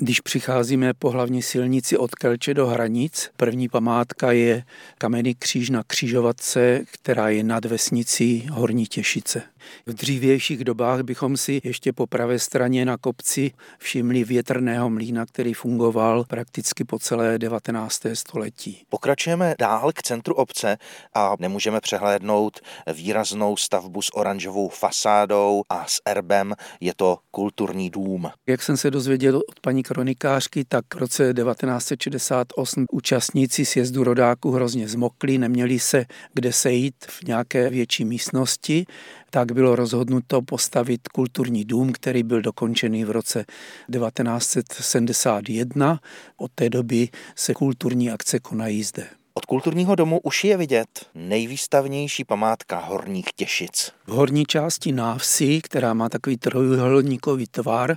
Když přicházíme po hlavní silnici od Kelče do hranic, první památka je kamenný kříž na křižovatce, která je nad vesnicí Horní Těšice. V dřívějších dobách bychom si ještě po pravé straně na kopci všimli větrného mlína, který fungoval prakticky po celé 19. století. Pokračujeme dál k centru obce a nemůžeme přehlédnout výraznou stavbu s oranžovou fasádou a s erbem. Je to kulturní dům. Jak jsem se dozvěděl od paní kronikářky, tak v roce 1968 účastníci sjezdu rodáků hrozně zmokli, neměli se kde sejít v nějaké větší místnosti, tak bylo rozhodnuto postavit kulturní dům, který byl dokončený v roce 1971. Od té doby se kulturní akce konají zde. Kulturního domu už je vidět nejvýstavnější památka Horních Těšic. V horní části návsi, která má takový trojuhelníkový tvar,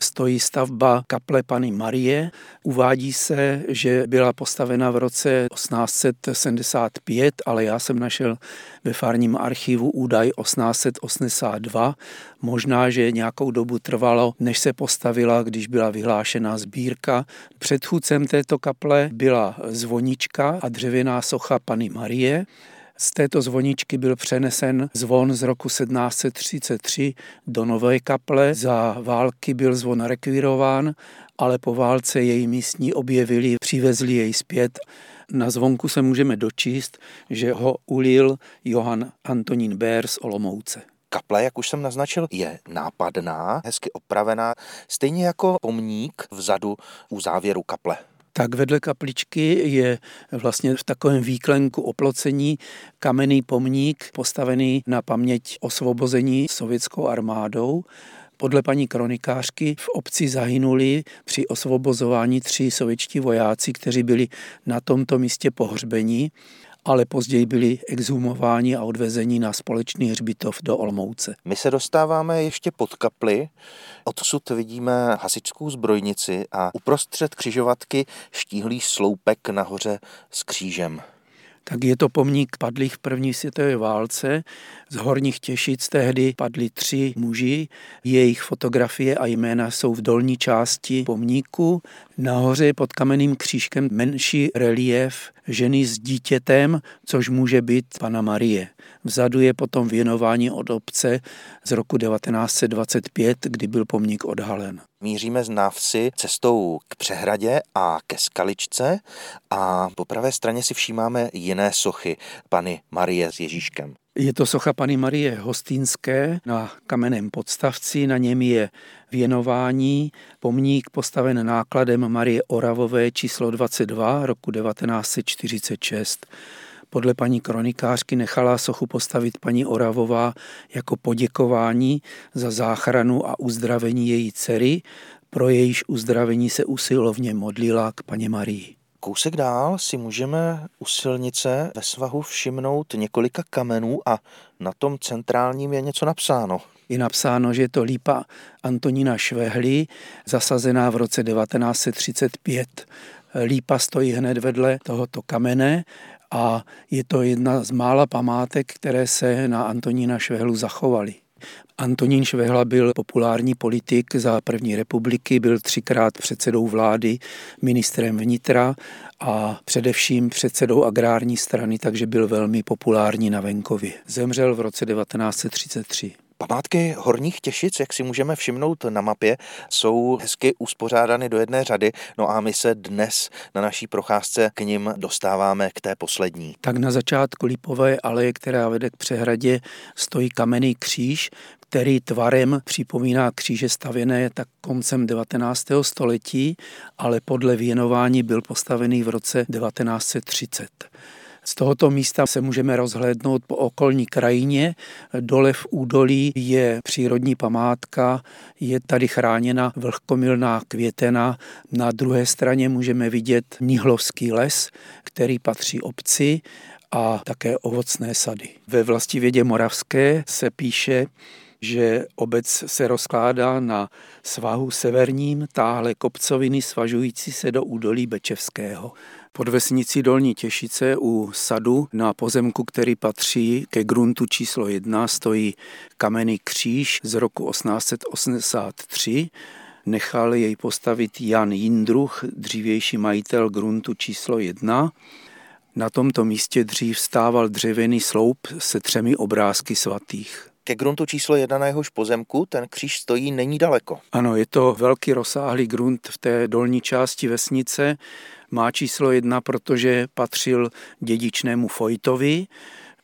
stojí stavba kaple Pany Marie. Uvádí se, že byla postavena v roce 1875, ale já jsem našel ve farním archivu údaj 1882. Možná, že nějakou dobu trvalo, než se postavila, když byla vyhlášena sbírka. Předchůdcem této kaple byla zvonička a dřevěná socha Pany Marie. Z této zvoničky byl přenesen zvon z roku 1733 do nové kaple. Za války byl zvon rekvírován, ale po válce její místní objevili, přivezli jej zpět. Na zvonku se můžeme dočíst, že ho ulil Johann Antonín Bér z Olomouce. Kaple, jak už jsem naznačil, je nápadná, hezky opravená, stejně jako pomník vzadu u závěru kaple tak vedle kapličky je vlastně v takovém výklenku oplocení kamenný pomník postavený na paměť osvobození sovětskou armádou. Podle paní kronikářky v obci zahynuli při osvobozování tři sovětští vojáci, kteří byli na tomto místě pohřbení ale později byli exhumováni a odvezeni na společný hřbitov do Olmouce. My se dostáváme ještě pod kapli, odsud vidíme hasičskou zbrojnici a uprostřed křižovatky štíhlý sloupek nahoře s křížem tak je to pomník padlých v první světové válce. Z Horních Těšic tehdy padli tři muži. Jejich fotografie a jména jsou v dolní části pomníku. Nahoře pod kamenným křížkem menší relief ženy s dítětem, což může být Pana Marie. Vzadu je potom věnování od obce z roku 1925, kdy byl pomník odhalen. Míříme z návsi cestou k přehradě a ke skaličce a po pravé straně si všímáme jiné sochy Pany Marie s Ježíškem. Je to socha Pany Marie Hostýnské na kamenném podstavci, na něm je věnování, pomník postaven nákladem Marie Oravové číslo 22 roku 1946. Podle paní kronikářky nechala sochu postavit paní Oravová jako poděkování za záchranu a uzdravení její dcery, pro jejíž uzdravení se usilovně modlila k paně Marii. Kousek dál si můžeme u silnice ve svahu všimnout několika kamenů a na tom centrálním je něco napsáno. Je napsáno, že je to lípa Antonína Švehly, zasazená v roce 1935. Lípa stojí hned vedle tohoto kamene a je to jedna z mála památek, které se na Antonína Švehlu zachovaly. Antonín Švehla byl populární politik za první republiky, byl třikrát předsedou vlády, ministrem vnitra a především předsedou agrární strany, takže byl velmi populární na venkově. Zemřel v roce 1933. Památky Horních Těšic, jak si můžeme všimnout na mapě, jsou hezky uspořádány do jedné řady, no a my se dnes na naší procházce k ním dostáváme k té poslední. Tak na začátku Lípové aleje, která vede k přehradě, stojí kamenný kříž, který tvarem připomíná kříže stavěné tak koncem 19. století, ale podle věnování byl postavený v roce 1930. Z tohoto místa se můžeme rozhlédnout po okolní krajině. Dole v údolí je přírodní památka, je tady chráněna vlhkomilná květena. Na druhé straně můžeme vidět Nihlovský les, který patří obci a také ovocné sady. Ve vlastivědě Moravské se píše, že obec se rozkládá na svahu severním táhle kopcoviny svažující se do údolí Bečevského. Pod vesnicí Dolní Těšice u sadu na pozemku, který patří ke gruntu číslo 1, stojí kamenný kříž z roku 1883. Nechal jej postavit Jan Jindruch, dřívější majitel gruntu číslo jedna. Na tomto místě dřív stával dřevěný sloup se třemi obrázky svatých. Ke gruntu číslo jedna na jehož pozemku ten kříž stojí není daleko. Ano, je to velký rozsáhlý grunt v té dolní části vesnice. Má číslo jedna, protože patřil dědičnému Fojtovi,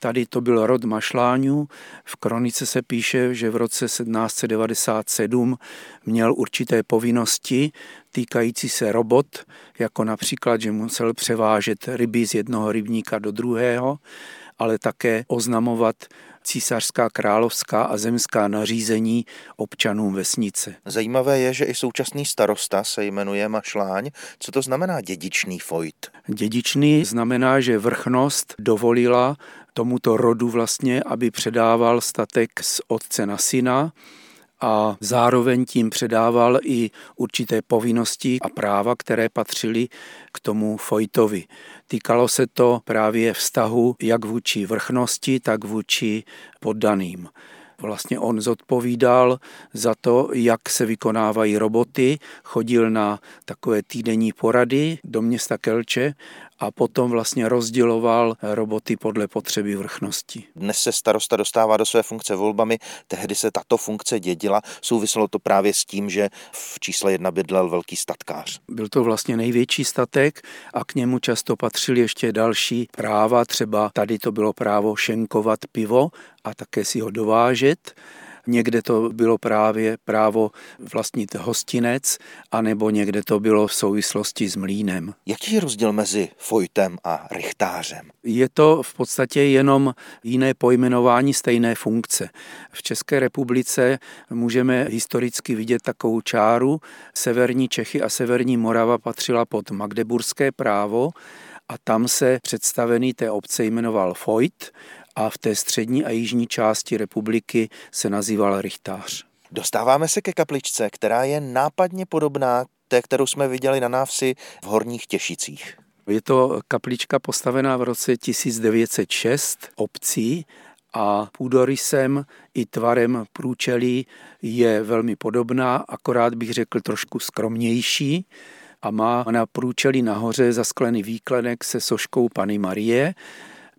Tady to byl rod Mašláňů. V kronice se píše, že v roce 1797 měl určité povinnosti týkající se robot, jako například, že musel převážet ryby z jednoho rybníka do druhého, ale také oznamovat císařská, královská a zemská nařízení občanům vesnice. Zajímavé je, že i současný starosta se jmenuje Mašláň. Co to znamená dědičný fojt? Dědičný znamená, že vrchnost dovolila tomuto rodu vlastně, aby předával statek z otce na syna a zároveň tím předával i určité povinnosti a práva, které patřily k tomu Fojtovi. Týkalo se to právě vztahu jak vůči vrchnosti, tak vůči poddaným. Vlastně on zodpovídal za to, jak se vykonávají roboty, chodil na takové týdenní porady do města Kelče a potom vlastně rozděloval roboty podle potřeby vrchnosti. Dnes se starosta dostává do své funkce volbami, tehdy se tato funkce dědila. Souviselo to právě s tím, že v čísle jedna bydlel velký statkář. Byl to vlastně největší statek a k němu často patřily ještě další práva, třeba tady to bylo právo šenkovat pivo a také si ho dovážet. Někde to bylo právě právo vlastnit hostinec, anebo někde to bylo v souvislosti s mlínem. Jaký je rozdíl mezi Fojtem a Richtářem? Je to v podstatě jenom jiné pojmenování stejné funkce. V České republice můžeme historicky vidět takovou čáru. Severní Čechy a Severní Morava patřila pod Magdeburské právo, a tam se představený té obce jmenoval Foyt a v té střední a jižní části republiky se nazýval Richtář. Dostáváme se ke kapličce, která je nápadně podobná té, kterou jsme viděli na návsi v Horních Těšicích. Je to kaplička postavená v roce 1906 obcí a půdorysem i tvarem průčelí je velmi podobná, akorát bych řekl trošku skromnější a má na průčelí nahoře zasklený výklenek se soškou Pany Marie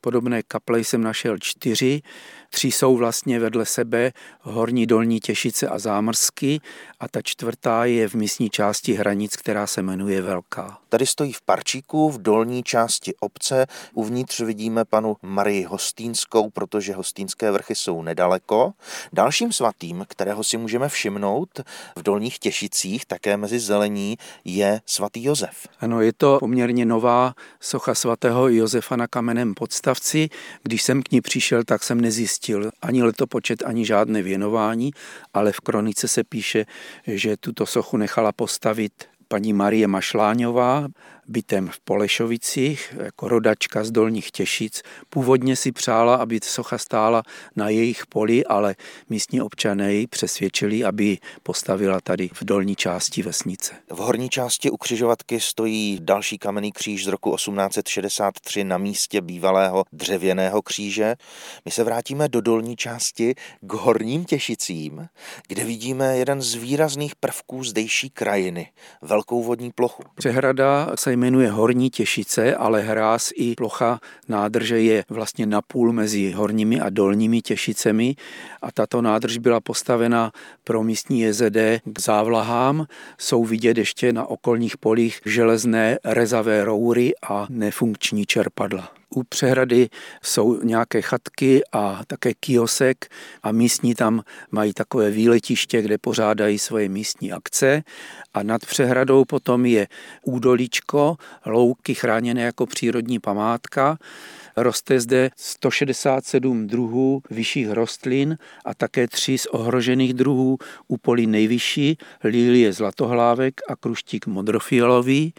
Podobné kaple jsem našel čtyři. Tři jsou vlastně vedle sebe, Horní, Dolní Těšice a Zámrsky a ta čtvrtá je v místní části hranic, která se jmenuje Velká. Tady stojí v parčíku v dolní části obce. Uvnitř vidíme panu Marii Hostýnskou, protože Hostýnské vrchy jsou nedaleko. Dalším svatým, kterého si můžeme všimnout v dolních Těšicích, také mezi zelení, je svatý Josef. Ano, je to poměrně nová socha svatého Josefa na kamenném podstavci. Když jsem k ní přišel, tak jsem nezjistil ani letopočet, ani žádné věnování, ale v kronice se píše, že tuto sochu nechala postavit paní Marie Mašláňová, bytem v Polešovicích, jako rodačka z Dolních Těšic. Původně si přála, aby socha stála na jejich poli, ale místní občané ji přesvědčili, aby postavila tady v dolní části vesnice. V horní části ukřižovatky stojí další kamenný kříž z roku 1863 na místě bývalého dřevěného kříže. My se vrátíme do dolní části k horním Těšicím, kde vidíme jeden z výrazných prvků zdejší krajiny, velkou vodní plochu. Přehrada se jmenuje Horní Těšice, ale hráz i plocha nádrže je vlastně napůl mezi horními a dolními Těšicemi a tato nádrž byla postavena pro místní JZD k závlahám. Jsou vidět ještě na okolních polích železné rezavé roury a nefunkční čerpadla. U přehrady jsou nějaké chatky a také kiosek a místní tam mají takové výletiště, kde pořádají svoje místní akce a nad přehradou potom je údolíčko, louky chráněné jako přírodní památka. Roste zde 167 druhů vyšších rostlin a také tři z ohrožených druhů u polí nejvyšší, lilie zlatohlávek a kruštík modrofialový.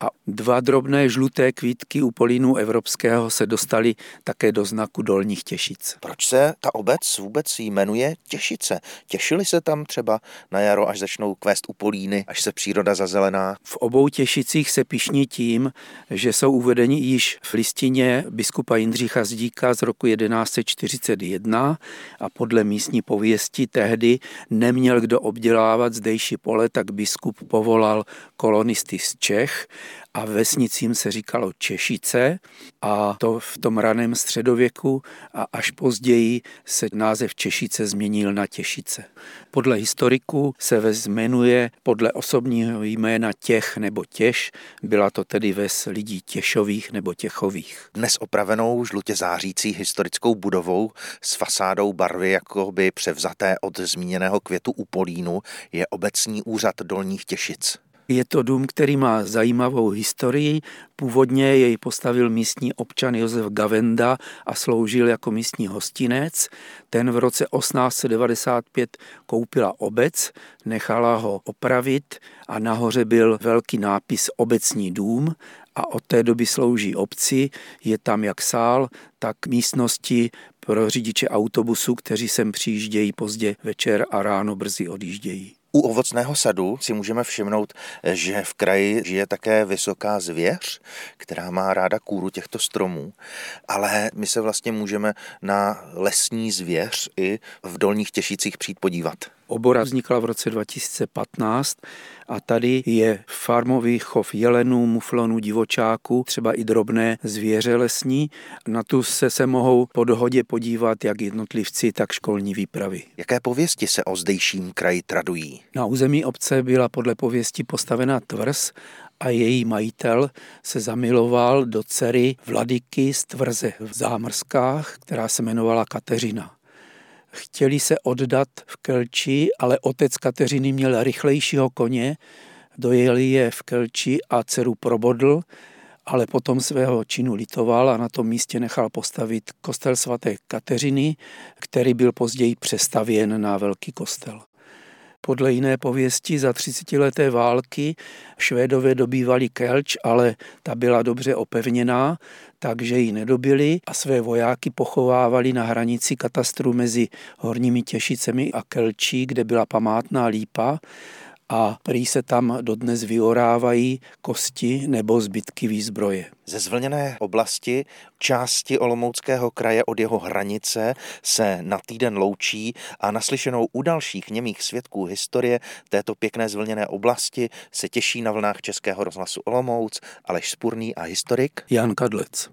A dva drobné žluté kvítky u polínu evropského se dostaly také do znaku Dolních Těšic. Proč se ta obec vůbec jmenuje Těšice? Těšili se tam třeba na jaro, až začnou kvést u políny, až se příroda zazelená? V obou Těšicích se pišní tím, že jsou uvedeni již v listině biskupa Jindřicha Zdíka z roku 1141 a podle místní pověsti tehdy neměl kdo obdělávat zdejší pole, tak biskup povolal kolonisty z Čech a vesnicím se říkalo Češice a to v tom raném středověku a až později se název Češice změnil na Těšice. Podle historiků se ves jmenuje podle osobního jména Těch nebo Těž, byla to tedy ves lidí Těšových nebo Těchových. Dnes opravenou žlutě zářící historickou budovou s fasádou barvy jakoby převzaté od zmíněného květu u Polínu je obecní úřad Dolních Těšic. Je to dům, který má zajímavou historii. Původně jej postavil místní občan Josef Gavenda a sloužil jako místní hostinec. Ten v roce 1895 koupila obec, nechala ho opravit a nahoře byl velký nápis Obecní dům a od té doby slouží obci. Je tam jak sál, tak místnosti pro řidiče autobusu, kteří sem přijíždějí pozdě večer a ráno brzy odjíždějí. U ovocného sadu si můžeme všimnout, že v kraji žije také vysoká zvěř, která má ráda kůru těchto stromů, ale my se vlastně můžeme na lesní zvěř i v Dolních Těšících přijít podívat. Obora vznikla v roce 2015 a tady je farmový chov jelenů, muflonů, divočáků, třeba i drobné zvěře lesní. Na tu se se mohou po dohodě podívat jak jednotlivci, tak školní výpravy. Jaké pověsti se o zdejším kraji tradují? Na území obce byla podle pověsti postavena tvrz a její majitel se zamiloval do dcery Vladiky z tvrze v Zámrskách, která se jmenovala Kateřina. Chtěli se oddat v Kelči, ale otec Kateřiny měl rychlejšího koně, dojeli je v Kelči a dceru probodl, ale potom svého činu litoval a na tom místě nechal postavit kostel svaté Kateřiny, který byl později přestavěn na velký kostel. Podle jiné pověsti za 30 leté války Švédové dobývali Kelč, ale ta byla dobře opevněná, takže ji nedobili a své vojáky pochovávali na hranici katastru mezi Horními Těšicemi a Kelčí, kde byla památná lípa a prý se tam dodnes vyorávají kosti nebo zbytky výzbroje. Ze zvlněné oblasti části Olomouckého kraje od jeho hranice se na týden loučí a naslyšenou u dalších němých svědků historie této pěkné zvlněné oblasti se těší na vlnách Českého rozhlasu Olomouc Aleš Spurný a historik Jan Kadlec.